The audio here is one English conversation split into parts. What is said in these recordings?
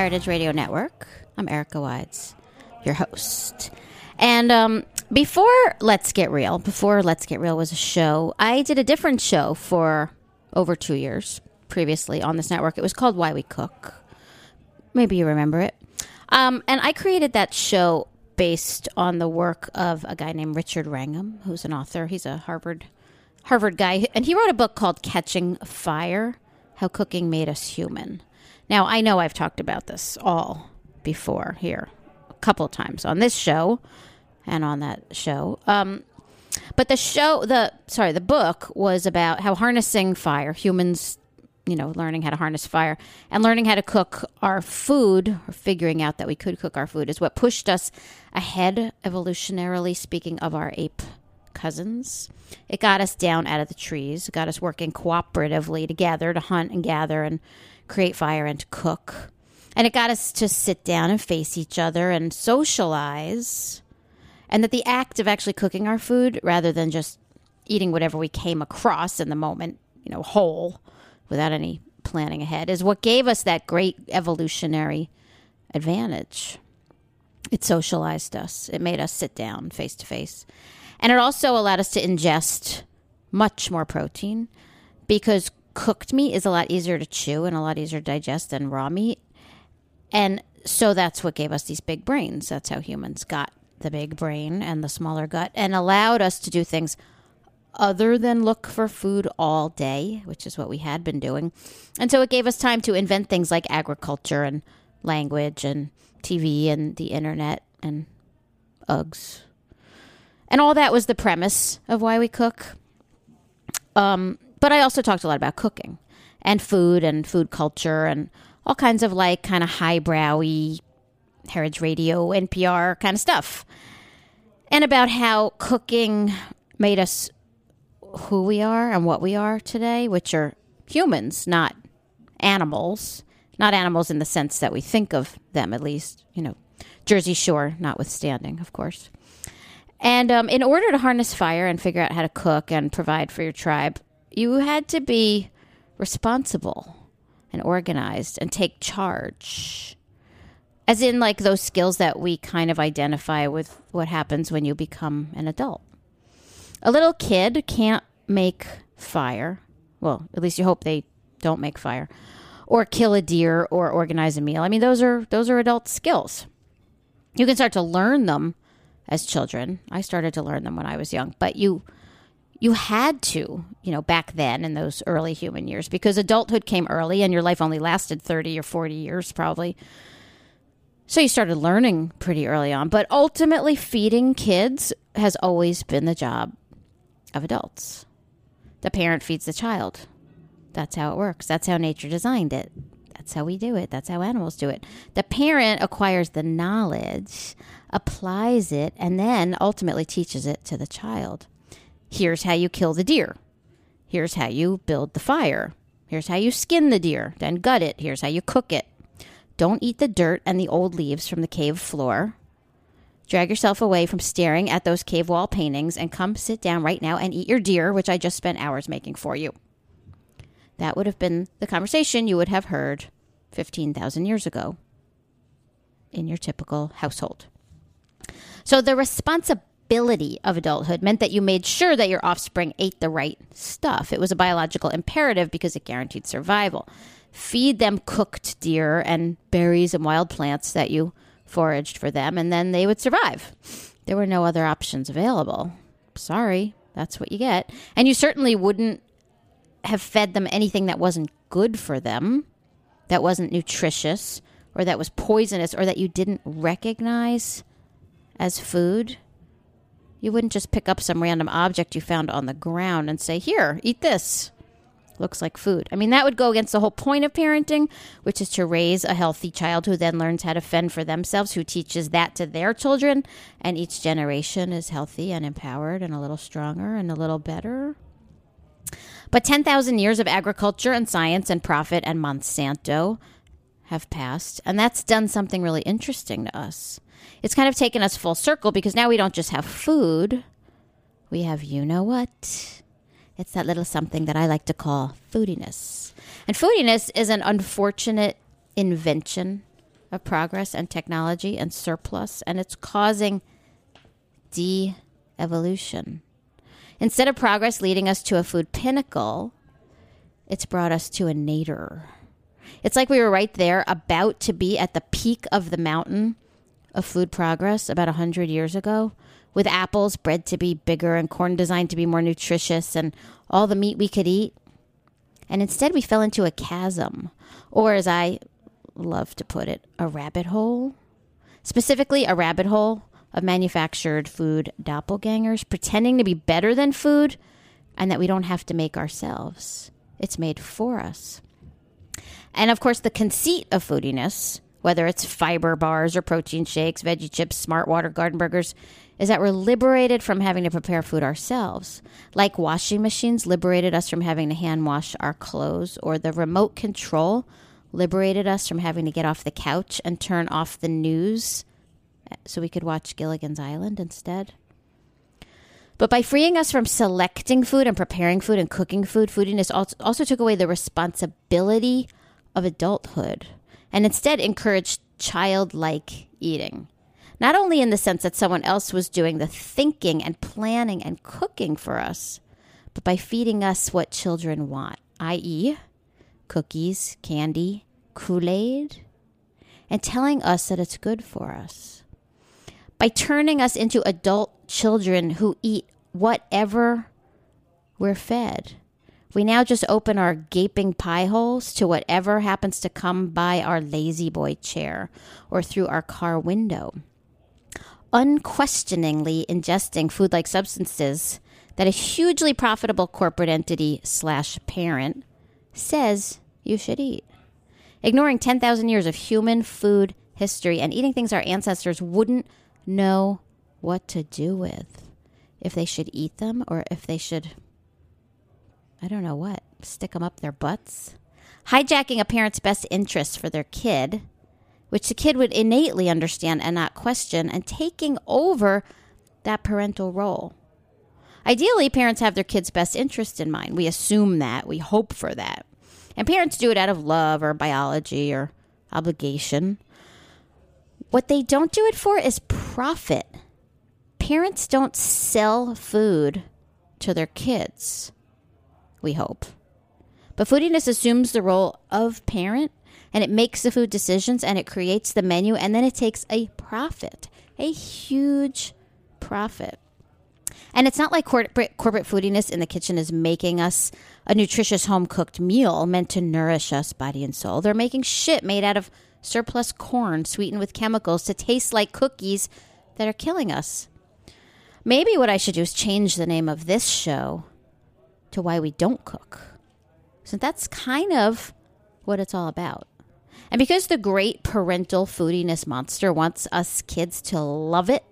Heritage Radio Network. I'm Erica Wides, your host. And um, before Let's Get Real, before Let's Get Real was a show, I did a different show for over two years previously on this network. It was called Why We Cook. Maybe you remember it. Um, and I created that show based on the work of a guy named Richard Wrangham, who's an author. He's a Harvard Harvard guy, and he wrote a book called Catching Fire: How Cooking Made Us Human. Now, I know I've talked about this all before here a couple of times on this show and on that show. Um, but the show, the sorry, the book was about how harnessing fire, humans, you know, learning how to harness fire and learning how to cook our food, or figuring out that we could cook our food, is what pushed us ahead, evolutionarily speaking, of our ape cousins. It got us down out of the trees, it got us working cooperatively together to hunt and gather and create fire and cook. And it got us to sit down and face each other and socialize. And that the act of actually cooking our food rather than just eating whatever we came across in the moment, you know, whole without any planning ahead is what gave us that great evolutionary advantage. It socialized us, it made us sit down face to face. And it also allowed us to ingest much more protein because cooked meat is a lot easier to chew and a lot easier to digest than raw meat. And so that's what gave us these big brains. That's how humans got the big brain and the smaller gut and allowed us to do things other than look for food all day, which is what we had been doing. And so it gave us time to invent things like agriculture and language and TV and the internet and Uggs. And all that was the premise of why we cook. Um, but I also talked a lot about cooking and food and food culture and all kinds of like kind of highbrowy heritage radio, NPR kind of stuff. And about how cooking made us who we are and what we are today, which are humans, not animals. Not animals in the sense that we think of them, at least, you know, Jersey Shore notwithstanding, of course. And um, in order to harness fire and figure out how to cook and provide for your tribe, you had to be responsible and organized and take charge. As in, like those skills that we kind of identify with what happens when you become an adult. A little kid can't make fire. Well, at least you hope they don't make fire. Or kill a deer or organize a meal. I mean, those are those are adult skills. You can start to learn them as children. I started to learn them when I was young, but you you had to, you know, back then in those early human years because adulthood came early and your life only lasted 30 or 40 years probably. So you started learning pretty early on, but ultimately feeding kids has always been the job of adults. The parent feeds the child. That's how it works. That's how nature designed it. That's how we do it. That's how animals do it. The parent acquires the knowledge, applies it, and then ultimately teaches it to the child. Here's how you kill the deer. Here's how you build the fire. Here's how you skin the deer, then gut it. Here's how you cook it. Don't eat the dirt and the old leaves from the cave floor. Drag yourself away from staring at those cave wall paintings and come sit down right now and eat your deer, which I just spent hours making for you. That would have been the conversation you would have heard 15,000 years ago in your typical household. So the responsibility of adulthood meant that you made sure that your offspring ate the right stuff. It was a biological imperative because it guaranteed survival. Feed them cooked deer and berries and wild plants that you foraged for them, and then they would survive. There were no other options available. Sorry, that's what you get. And you certainly wouldn't have fed them anything that wasn't good for them, that wasn't nutritious, or that was poisonous, or that you didn't recognize as food. You wouldn't just pick up some random object you found on the ground and say, Here, eat this looks like food. I mean, that would go against the whole point of parenting, which is to raise a healthy child who then learns how to fend for themselves, who teaches that to their children, and each generation is healthy and empowered and a little stronger and a little better. But 10,000 years of agriculture and science and profit and Monsanto have passed, and that's done something really interesting to us. It's kind of taken us full circle because now we don't just have food, we have you know what it's that little something that I like to call foodiness. And foodiness is an unfortunate invention of progress and technology and surplus, and it's causing de evolution. Instead of progress leading us to a food pinnacle, it's brought us to a nadir. It's like we were right there, about to be at the peak of the mountain of food progress about 100 years ago, with apples bred to be bigger and corn designed to be more nutritious and all the meat we could eat. And instead, we fell into a chasm, or as I love to put it, a rabbit hole. Specifically, a rabbit hole of manufactured food doppelgangers pretending to be better than food and that we don't have to make ourselves. It's made for us. And of course, the conceit of foodiness, whether it's fiber bars or protein shakes, veggie chips, smart water, garden burgers, is that we're liberated from having to prepare food ourselves. Like washing machines liberated us from having to hand wash our clothes, or the remote control liberated us from having to get off the couch and turn off the news so we could watch Gilligan's Island instead. But by freeing us from selecting food and preparing food and cooking food, foodiness also took away the responsibility of adulthood and instead encouraged childlike eating. Not only in the sense that someone else was doing the thinking and planning and cooking for us, but by feeding us what children want, i.e., cookies, candy, Kool Aid, and telling us that it's good for us. By turning us into adult children who eat whatever we're fed. We now just open our gaping pie holes to whatever happens to come by our La-Z-Boy chair or through our car window unquestioningly ingesting food like substances that a hugely profitable corporate entity slash parent says you should eat. Ignoring 10,000 years of human food history and eating things our ancestors wouldn't know what to do with. If they should eat them or if they should, I don't know what, stick them up their butts. Hijacking a parent's best interests for their kid which the kid would innately understand and not question, and taking over that parental role. Ideally, parents have their kids' best interest in mind. We assume that, we hope for that. And parents do it out of love or biology or obligation. What they don't do it for is profit. Parents don't sell food to their kids, we hope. But foodiness assumes the role of parent and it makes the food decisions and it creates the menu and then it takes a profit, a huge profit. And it's not like corporate, corporate foodiness in the kitchen is making us a nutritious home cooked meal meant to nourish us body and soul. They're making shit made out of surplus corn sweetened with chemicals to taste like cookies that are killing us. Maybe what I should do is change the name of this show to Why We Don't Cook. So that's kind of what it's all about. And because the great parental foodiness monster wants us kids to love it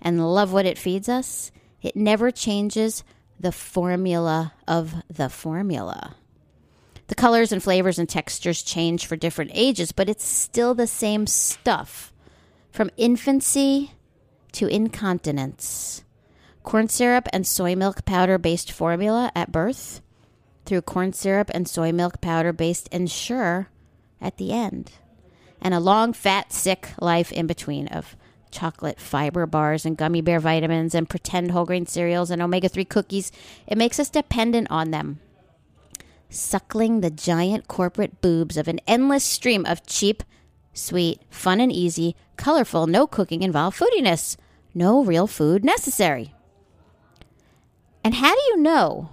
and love what it feeds us, it never changes the formula of the formula. The colors and flavors and textures change for different ages, but it's still the same stuff from infancy to incontinence. Corn syrup and soy milk powder based formula at birth, through corn syrup and soy milk powder based Ensure at the end, and a long, fat, sick life in between of chocolate fiber bars and gummy bear vitamins and pretend whole grain cereals and omega 3 cookies. It makes us dependent on them suckling the giant corporate boobs of an endless stream of cheap, sweet, fun and easy, colorful, no cooking involved foodiness. No real food necessary. And how do you know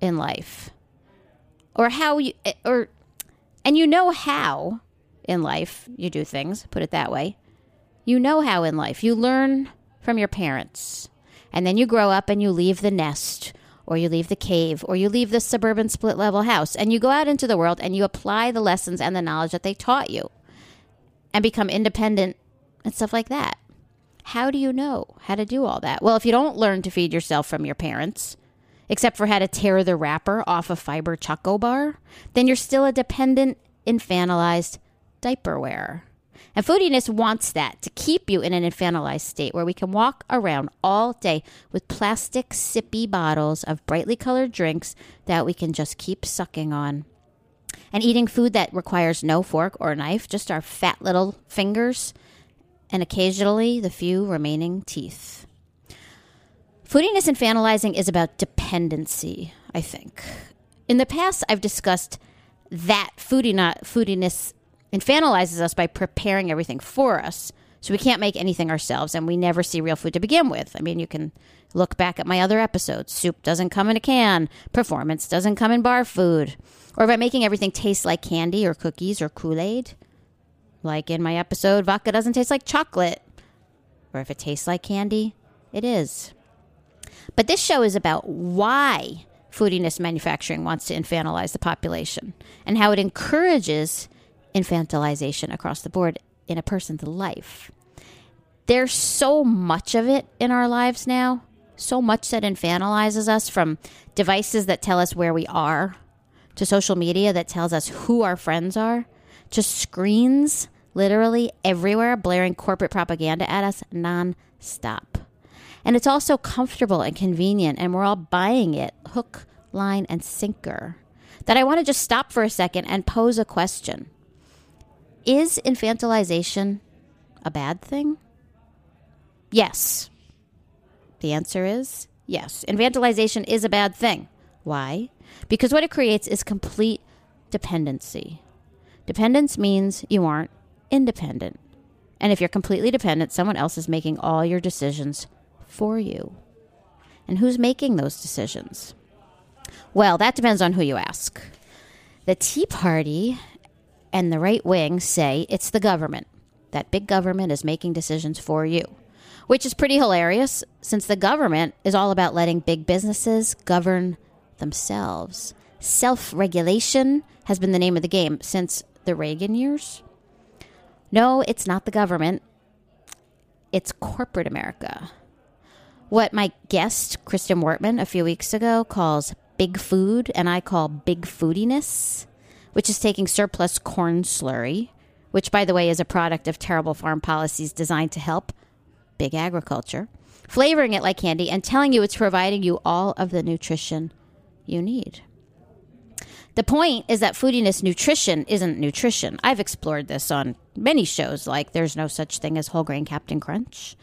in life? Or how you, eh, or, and you know how in life you do things, put it that way. You know how in life. You learn from your parents. And then you grow up and you leave the nest or you leave the cave, or you leave the suburban split level house, and you go out into the world and you apply the lessons and the knowledge that they taught you and become independent and stuff like that. How do you know how to do all that? Well, if you don't learn to feed yourself from your parents, except for how to tear the wrapper off a fiber choco bar, then you're still a dependent, infantilized diaper wearer. And foodiness wants that to keep you in an infantilized state where we can walk around all day with plastic sippy bottles of brightly colored drinks that we can just keep sucking on. And eating food that requires no fork or knife, just our fat little fingers, and occasionally the few remaining teeth. Foodiness and infantilizing is about dependency, I think. In the past, I've discussed that foodiness infantilizes us by preparing everything for us. So we can't make anything ourselves, and we never see real food to begin with. I mean, you can look back at my other episodes. Soup doesn't come in a can, performance doesn't come in bar food, or by making everything taste like candy or cookies or Kool Aid. Like in my episode, vodka doesn't taste like chocolate. Or if it tastes like candy, it is. But this show is about why foodiness manufacturing wants to infantilize the population and how it encourages infantilization across the board in a person's life. There's so much of it in our lives now, so much that infantilizes us from devices that tell us where we are, to social media that tells us who our friends are, to screens literally everywhere blaring corporate propaganda at us nonstop. And it's also comfortable and convenient, and we're all buying it hook, line, and sinker. That I want to just stop for a second and pose a question. Is infantilization a bad thing? Yes. The answer is yes. Infantilization is a bad thing. Why? Because what it creates is complete dependency. Dependence means you aren't independent. And if you're completely dependent, someone else is making all your decisions for you. And who's making those decisions? Well, that depends on who you ask. The Tea Party and the right wing say it's the government. That big government is making decisions for you, which is pretty hilarious since the government is all about letting big businesses govern themselves. Self regulation has been the name of the game since the Reagan years. No, it's not the government, it's corporate America. What my guest, Kristin Wartman, a few weeks ago calls big food, and I call big foodiness which is taking surplus corn slurry, which, by the way, is a product of terrible farm policies designed to help big agriculture, flavoring it like candy, and telling you it's providing you all of the nutrition you need. The point is that foodiness nutrition isn't nutrition. I've explored this on many shows, like There's No Such Thing as Whole Grain Captain Crunch.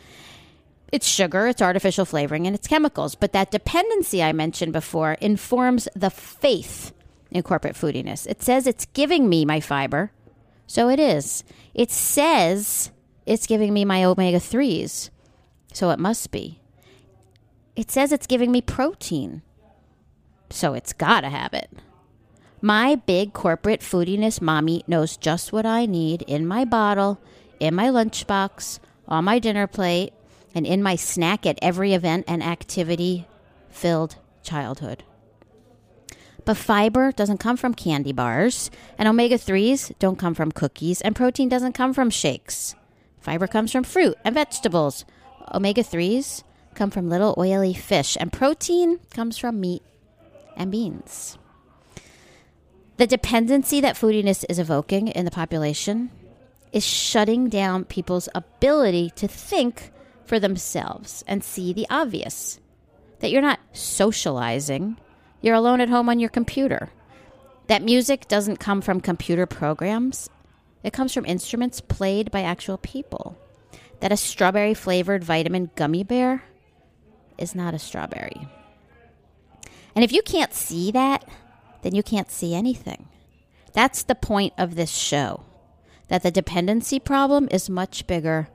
It's sugar, it's artificial flavoring, and it's chemicals. But that dependency I mentioned before informs the faith in corporate foodiness. It says it's giving me my fiber. So it is. It says it's giving me my omega 3s. So it must be. It says it's giving me protein. So it's got to have it. My big corporate foodiness mommy knows just what I need in my bottle, in my lunchbox, on my dinner plate, and in my snack at every event and activity filled childhood. But fiber doesn't come from candy bars, and omega 3s don't come from cookies, and protein doesn't come from shakes. Fiber comes from fruit and vegetables. Omega 3s come from little oily fish, and protein comes from meat and beans. The dependency that foodiness is evoking in the population is shutting down people's ability to think for themselves and see the obvious. That you're not socializing, you're alone at home on your computer. That music doesn't come from computer programs, it comes from instruments played by actual people. That a strawberry flavored vitamin gummy bear is not a strawberry. And if you can't see that, then you can't see anything. That's the point of this show that the dependency problem is much bigger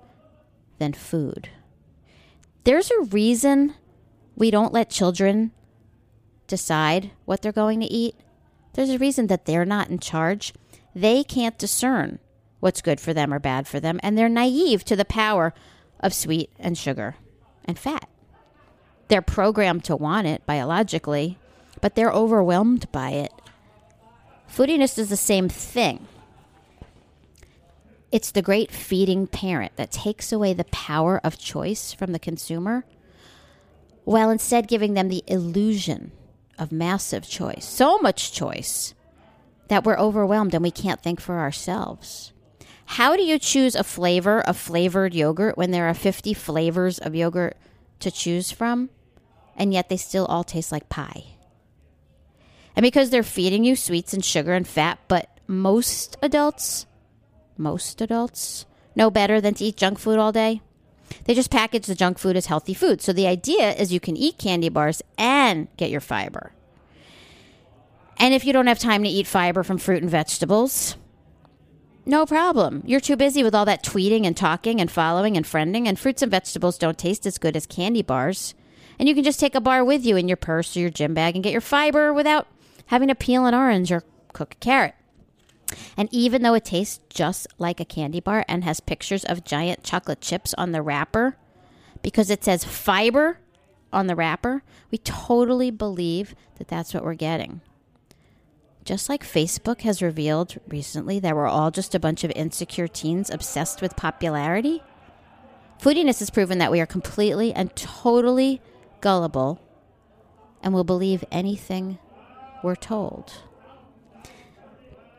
than food. There's a reason we don't let children decide what they're going to eat. There's a reason that they're not in charge. They can't discern what's good for them or bad for them, and they're naive to the power of sweet and sugar and fat. They're programmed to want it biologically, but they're overwhelmed by it. Foodiness is the same thing. It's the great feeding parent that takes away the power of choice from the consumer while instead giving them the illusion of massive choice. So much choice that we're overwhelmed and we can't think for ourselves. How do you choose a flavor of flavored yogurt when there are 50 flavors of yogurt to choose from and yet they still all taste like pie? And because they're feeding you sweets and sugar and fat, but most adults, most adults know better than to eat junk food all day. They just package the junk food as healthy food. So the idea is you can eat candy bars and get your fiber. And if you don't have time to eat fiber from fruit and vegetables, no problem. You're too busy with all that tweeting and talking and following and friending, and fruits and vegetables don't taste as good as candy bars. And you can just take a bar with you in your purse or your gym bag and get your fiber without having to peel an orange or cook a carrot. And even though it tastes just like a candy bar and has pictures of giant chocolate chips on the wrapper, because it says fiber on the wrapper, we totally believe that that's what we're getting. Just like Facebook has revealed recently that we're all just a bunch of insecure teens obsessed with popularity, foodiness has proven that we are completely and totally gullible and will believe anything we're told.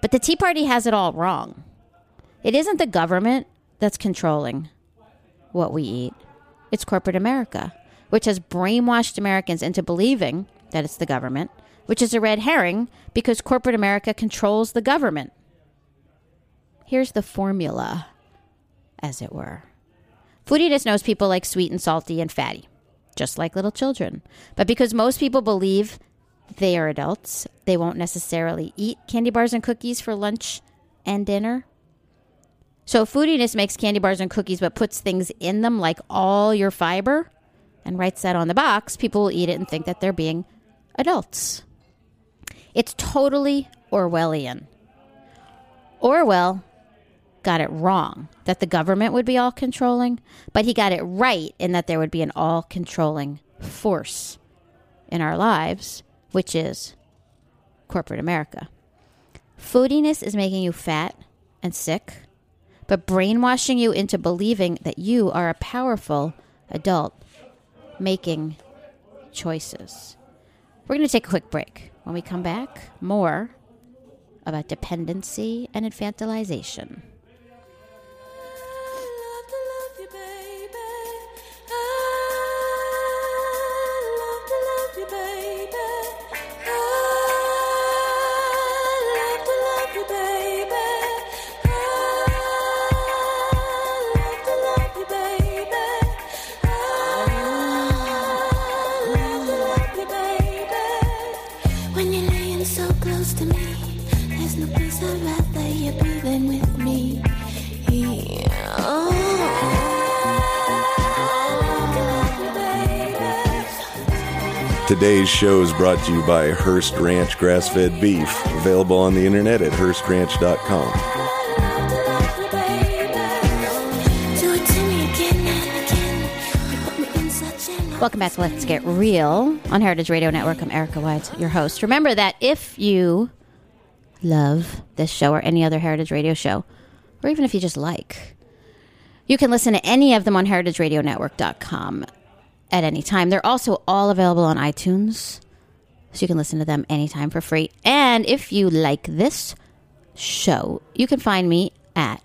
But the Tea Party has it all wrong. It isn't the government that's controlling what we eat, it's corporate America, which has brainwashed Americans into believing that it's the government, which is a red herring because corporate America controls the government. Here's the formula, as it were. Foodiness knows people like sweet and salty and fatty, just like little children. But because most people believe they are adults. They won't necessarily eat candy bars and cookies for lunch and dinner. So, foodiness makes candy bars and cookies but puts things in them like all your fiber and writes that on the box. People will eat it and think that they're being adults. It's totally Orwellian. Orwell got it wrong that the government would be all controlling, but he got it right in that there would be an all controlling force in our lives which is corporate America. Foodiness is making you fat and sick, but brainwashing you into believing that you are a powerful adult making choices. We're going to take a quick break. When we come back, more about dependency and infantilization. Today's show is brought to you by Hearst Ranch Grass Fed Beef, available on the internet at HearstRanch.com. Welcome back to Let's Get Real on Heritage Radio Network. I'm Erica Wides, your host. Remember that if you love this show or any other Heritage Radio show, or even if you just like, you can listen to any of them on heritageradionetwork.com at any time. They're also all available on iTunes, so you can listen to them anytime for free. And if you like this show, you can find me at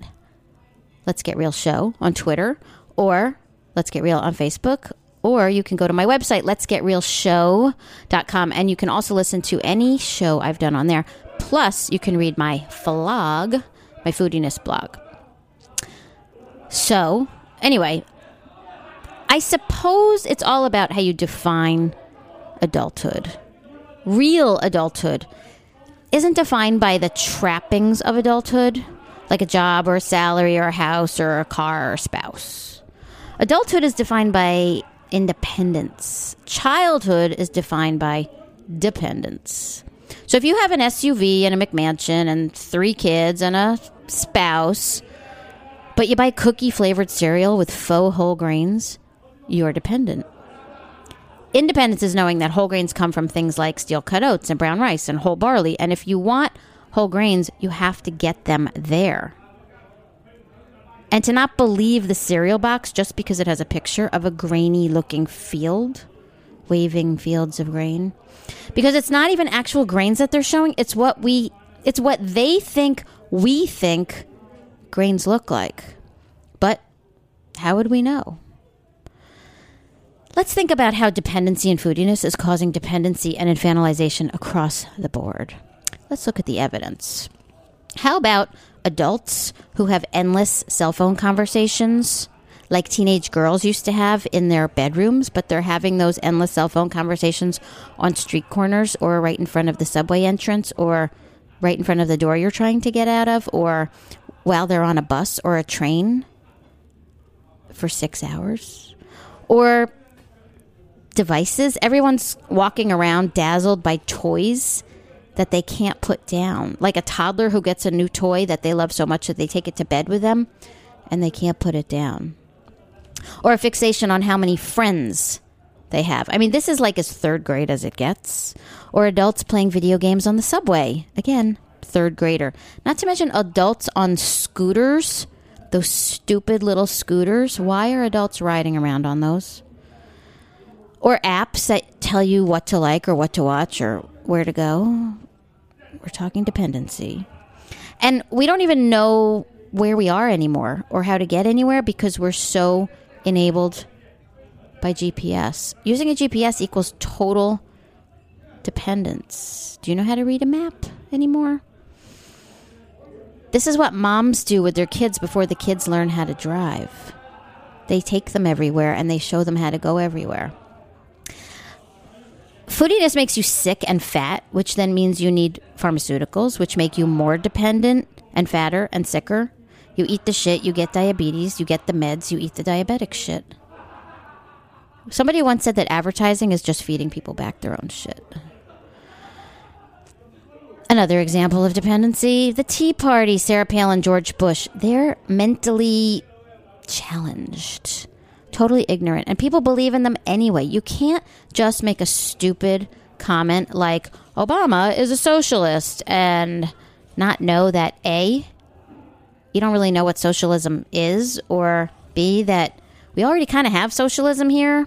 Let's Get Real Show on Twitter or Let's Get Real on Facebook. Or you can go to my website, Let's Get Real let'sgetrealshow.com, and you can also listen to any show I've done on there. Plus, you can read my vlog, my foodiness blog. So, anyway, I suppose it's all about how you define adulthood. Real adulthood isn't defined by the trappings of adulthood, like a job or a salary or a house or a car or a spouse. Adulthood is defined by independence. Childhood is defined by dependence. So if you have an SUV and a McMansion and three kids and a spouse, but you buy cookie flavored cereal with faux whole grains, you're dependent. Independence is knowing that whole grains come from things like steel cut oats and brown rice and whole barley. And if you want whole grains, you have to get them there. And to not believe the cereal box just because it has a picture of a grainy looking field, waving fields of grain. Because it's not even actual grains that they're showing, it's what we it's what they think we think grains look like. But how would we know? Let's think about how dependency and foodiness is causing dependency and infantilization across the board. Let's look at the evidence. How about adults who have endless cell phone conversations like teenage girls used to have in their bedrooms, but they're having those endless cell phone conversations on street corners or right in front of the subway entrance or right in front of the door you're trying to get out of or while they're on a bus or a train for six hours? Or devices. Everyone's walking around dazzled by toys that they can't put down. Like a toddler who gets a new toy that they love so much that they take it to bed with them and they can't put it down. Or a fixation on how many friends they have. I mean, this is like as third grade as it gets. Or adults playing video games on the subway. Again, third grader. Not to mention adults on scooters, those stupid little scooters. Why are adults riding around on those? Or apps that tell you what to like or what to watch or where to go. We're talking dependency. And we don't even know where we are anymore or how to get anywhere because we're so enabled by GPS. Using a GPS equals total dependence. Do you know how to read a map anymore? This is what moms do with their kids before the kids learn how to drive. They take them everywhere and they show them how to go everywhere. Foodiness makes you sick and fat, which then means you need pharmaceuticals, which make you more dependent and fatter and sicker. You eat the shit, you get diabetes, you get the meds, you eat the diabetic shit. Somebody once said that advertising is just feeding people back their own shit. Another example of dependency the Tea Party, Sarah Palin, George Bush. They're mentally challenged, totally ignorant, and people believe in them anyway. You can't just make a stupid comment like Obama is a socialist and not know that A, you don't really know what socialism is, or B, that we already kind of have socialism here.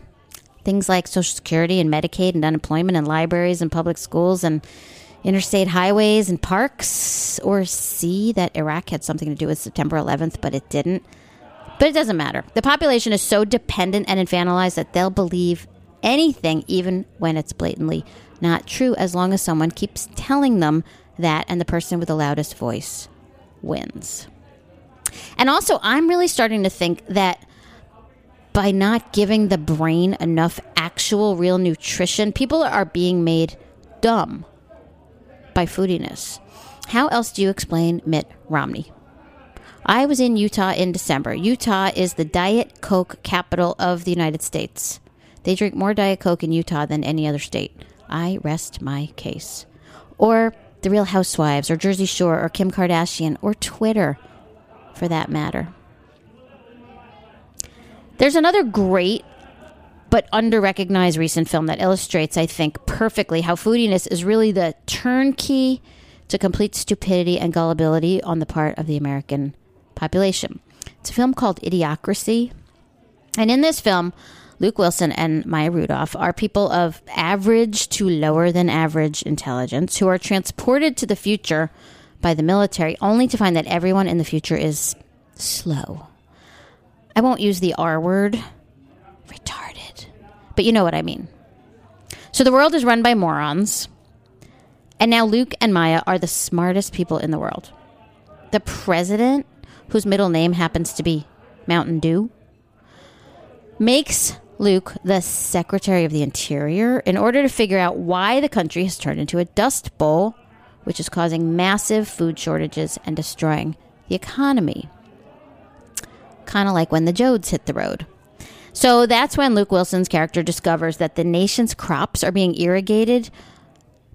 Things like Social Security and Medicaid and unemployment and libraries and public schools and interstate highways and parks. Or C, that Iraq had something to do with September 11th, but it didn't. But it doesn't matter. The population is so dependent and infantilized that they'll believe anything, even when it's blatantly not true, as long as someone keeps telling them that and the person with the loudest voice wins. And also, I'm really starting to think that by not giving the brain enough actual real nutrition, people are being made dumb by foodiness. How else do you explain Mitt Romney? I was in Utah in December. Utah is the Diet Coke capital of the United States. They drink more Diet Coke in Utah than any other state. I rest my case. Or The Real Housewives, or Jersey Shore, or Kim Kardashian, or Twitter, for that matter. There's another great but under recognized recent film that illustrates, I think, perfectly how foodiness is really the turnkey to complete stupidity and gullibility on the part of the American population. It's a film called Idiocracy. And in this film, Luke Wilson and Maya Rudolph are people of average to lower than average intelligence who are transported to the future by the military only to find that everyone in the future is slow. I won't use the R word, retarded, but you know what I mean. So the world is run by morons, and now Luke and Maya are the smartest people in the world. The president, whose middle name happens to be Mountain Dew, makes Luke the Secretary of the Interior in order to figure out why the country has turned into a dust bowl, which is causing massive food shortages and destroying the economy. Kind of like when the Joads hit the road. So that's when Luke Wilson's character discovers that the nation's crops are being irrigated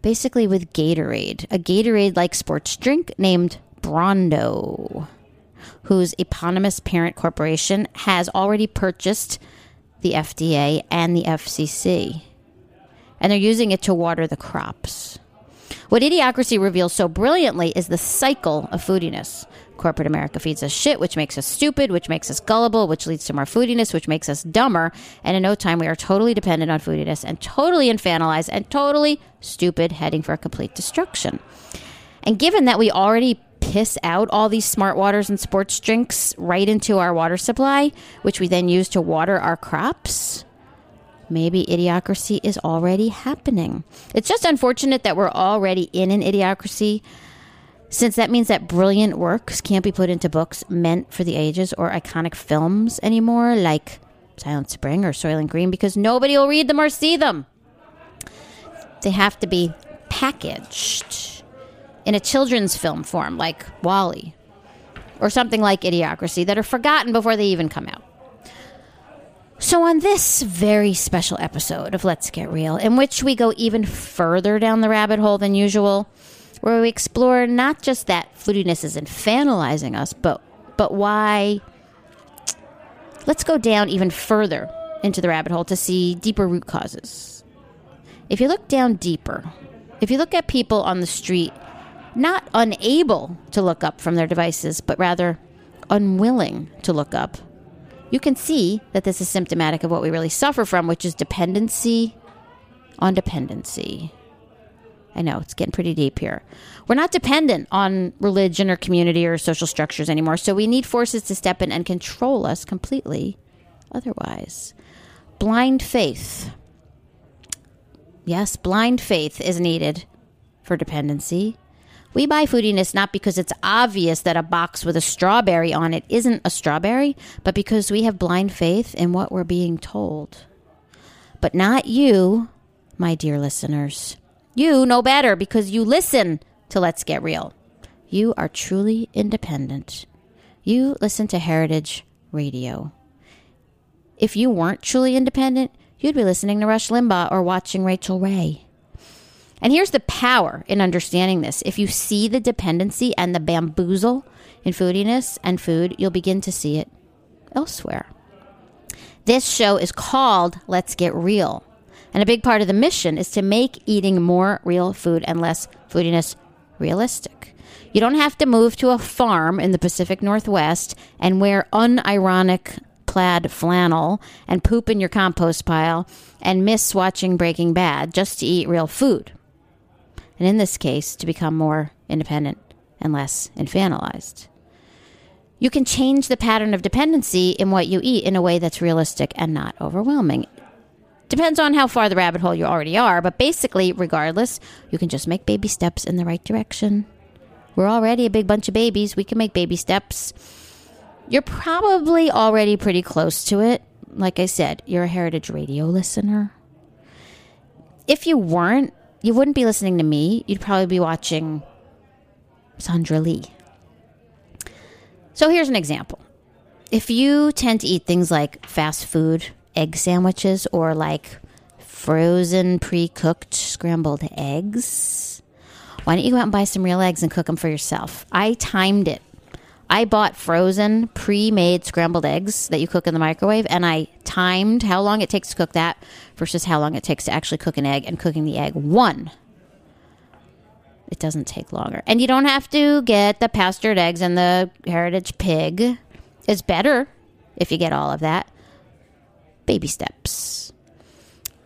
basically with Gatorade, a Gatorade like sports drink named Brawndo, whose eponymous parent corporation has already purchased the FDA and the FCC. And they're using it to water the crops. What Idiocracy reveals so brilliantly is the cycle of foodiness. Corporate America feeds us shit, which makes us stupid, which makes us gullible, which leads to more foodiness, which makes us dumber. And in no time, we are totally dependent on foodiness and totally infantilized and totally stupid, heading for a complete destruction. And given that we already piss out all these smart waters and sports drinks right into our water supply, which we then use to water our crops, maybe idiocracy is already happening. It's just unfortunate that we're already in an idiocracy since that means that brilliant works can't be put into books meant for the ages or iconic films anymore, like Silent Spring or Soylent Green, because nobody will read them or see them. They have to be packaged in a children's film form, like WALL-E, or something like Idiocracy, that are forgotten before they even come out. So, on this very special episode of Let's Get Real, in which we go even further down the rabbit hole than usual, where we explore not just that foodiness is infantilizing us, but but why. Let's go down even further into the rabbit hole to see deeper root causes. If you look down deeper, if you look at people on the street not unable to look up from their devices, but rather unwilling to look up, you can see that this is symptomatic of what we really suffer from, which is dependency on dependency. I know it's getting pretty deep here. We're not dependent on religion or community or social structures anymore, so we need forces to step in and control us completely otherwise. Blind faith. Yes, blind faith is needed for dependency. We buy foodiness not because it's obvious that a box with a strawberry on it isn't a strawberry, but because we have blind faith in what we're being told. But not you, my dear listeners. You know better because you listen to Let's Get Real. You are truly independent. You listen to Heritage Radio. If you weren't truly independent, you'd be listening to Rush Limbaugh or watching Rachael Ray. And here's the power in understanding this. If you see the dependency and the bamboozle in foodiness and food, you'll begin to see it elsewhere. This show is called Let's Get Real. And a big part of the mission is to make eating more real food and less foodiness realistic. You don't have to move to a farm in the Pacific Northwest and wear unironic plaid flannel and poop in your compost pile and miss watching Breaking Bad just to eat real food. And in this case, to become more independent and less infantilized. You can change the pattern of dependency in what you eat in a way that's realistic and not overwhelming. Depends on how far the rabbit hole you already are, but basically, regardless, you can just make baby steps in the right direction. We're already a big bunch of babies. We can make baby steps. You're probably already pretty close to it. Like I said, you're a Heritage Radio listener. If you weren't, you wouldn't be listening to me. You'd probably be watching Sandra Lee. So here's an example. If you tend to eat things like fast food, egg sandwiches or like frozen pre-cooked scrambled eggs why don't you go out and buy some real eggs and cook them for yourself i timed it I bought frozen, pre made scrambled eggs that you cook in the microwave, and I timed how long it takes to cook that versus how long it takes to actually cook an egg, and cooking the egg one. It doesn't take longer. And you don't have to get the pastured eggs and the heritage pig. It's better if you get all of that. Baby steps.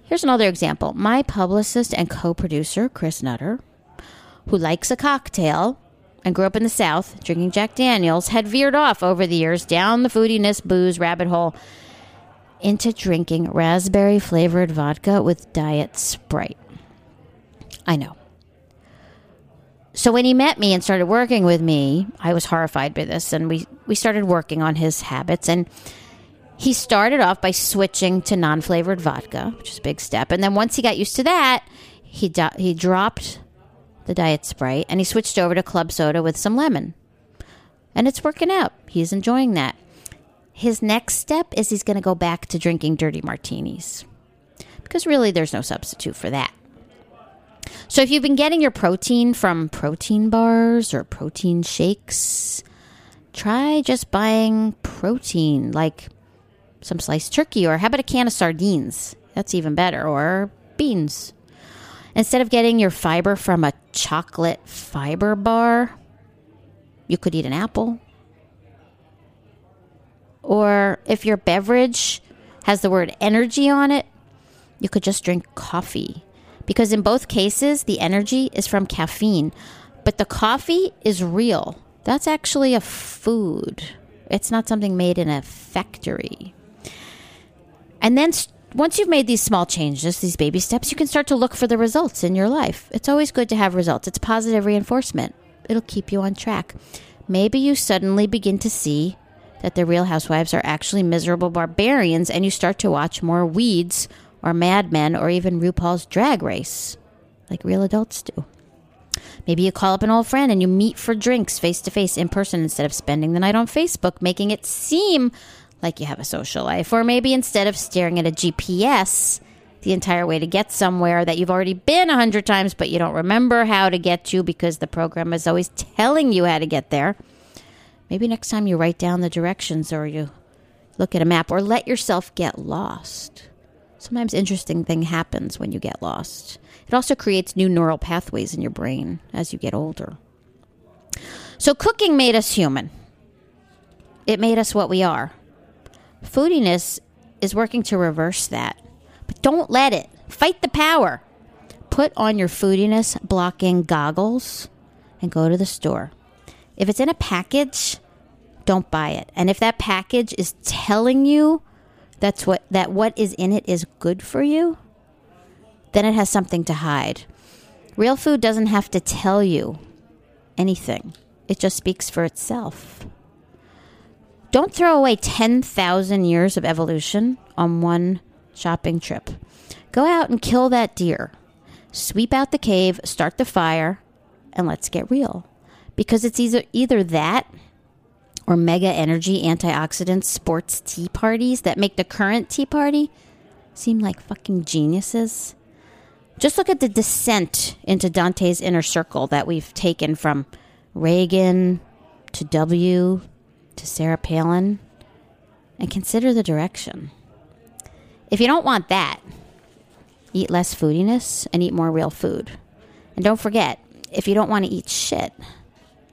Here's another example. My publicist and co producer, Chris Nutter, who likes a cocktail, and grew up in the South drinking Jack Daniels, had veered off over the years down the foodiness booze rabbit hole into drinking raspberry flavored vodka with Diet Sprite. I know. So when he met me and started working with me, I was horrified by this, and we, we started working on his habits. And he started off by switching to non flavored vodka, which is a big step. And then once he got used to that, he, do- he dropped the Diet Sprite, and he switched over to club soda with some lemon. And it's working out. He's enjoying that. His next step is he's going to go back to drinking dirty martinis. Because really, there's no substitute for that. So if you've been getting your protein from protein bars or protein shakes, try just buying protein, like some sliced turkey, or how about a can of sardines? That's even better, or beans. Instead of getting your fiber from a chocolate fiber bar, you could eat an apple. Or if your beverage has the word energy on it, you could just drink coffee. Because in both cases, the energy is from caffeine, but the coffee is real. That's actually a food, it's not something made in a factory. And then once you've made these small changes, these baby steps, you can start to look for the results in your life. It's always good to have results, it's positive reinforcement. It'll keep you on track. Maybe you suddenly begin to see that the real housewives are actually miserable barbarians and you start to watch more weeds or Mad Men or even RuPaul's Drag Race, like real adults do. Maybe you call up an old friend and you meet for drinks face to face in person instead of spending the night on Facebook, making it seem like you have a social life. Or maybe instead of staring at a GPS the entire way to get somewhere that you've already been a hundred times, but you don't remember how to get to because the program is always telling you how to get there. Maybe next time you write down the directions or you look at a map or let yourself get lost. Sometimes interesting thing happens when you get lost. It also creates new neural pathways in your brain as you get older. So cooking made us human. It made us what we are. Foodiness is working to reverse that. But don't let it. Fight the power. Put on your foodiness blocking goggles and go to the store. If it's in a package, don't buy it. And if that package is telling you that's what that what is in it is good for you, then it has something to hide. Real food doesn't have to tell you anything. It just speaks for itself. Don't throw away 10,000 years of evolution on one shopping trip. Go out and kill that deer. Sweep out the cave, start the fire, and let's get real. Because it's either either that or mega energy antioxidant sports tea parties that make the current tea party seem like fucking geniuses. Just look at the descent into Dante's inner circle that we've taken from Reagan to W to Sarah Palin and consider the direction. If you don't want that, eat less foodiness and eat more real food. And don't forget, if you don't want to eat shit,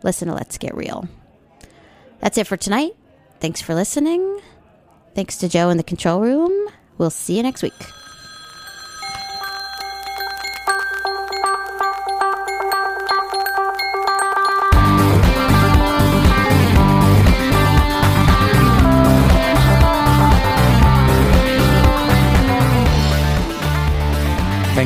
listen to Let's Get Real. That's it for tonight. Thanks for listening. Thanks to Joe in the control room. We'll see you next week.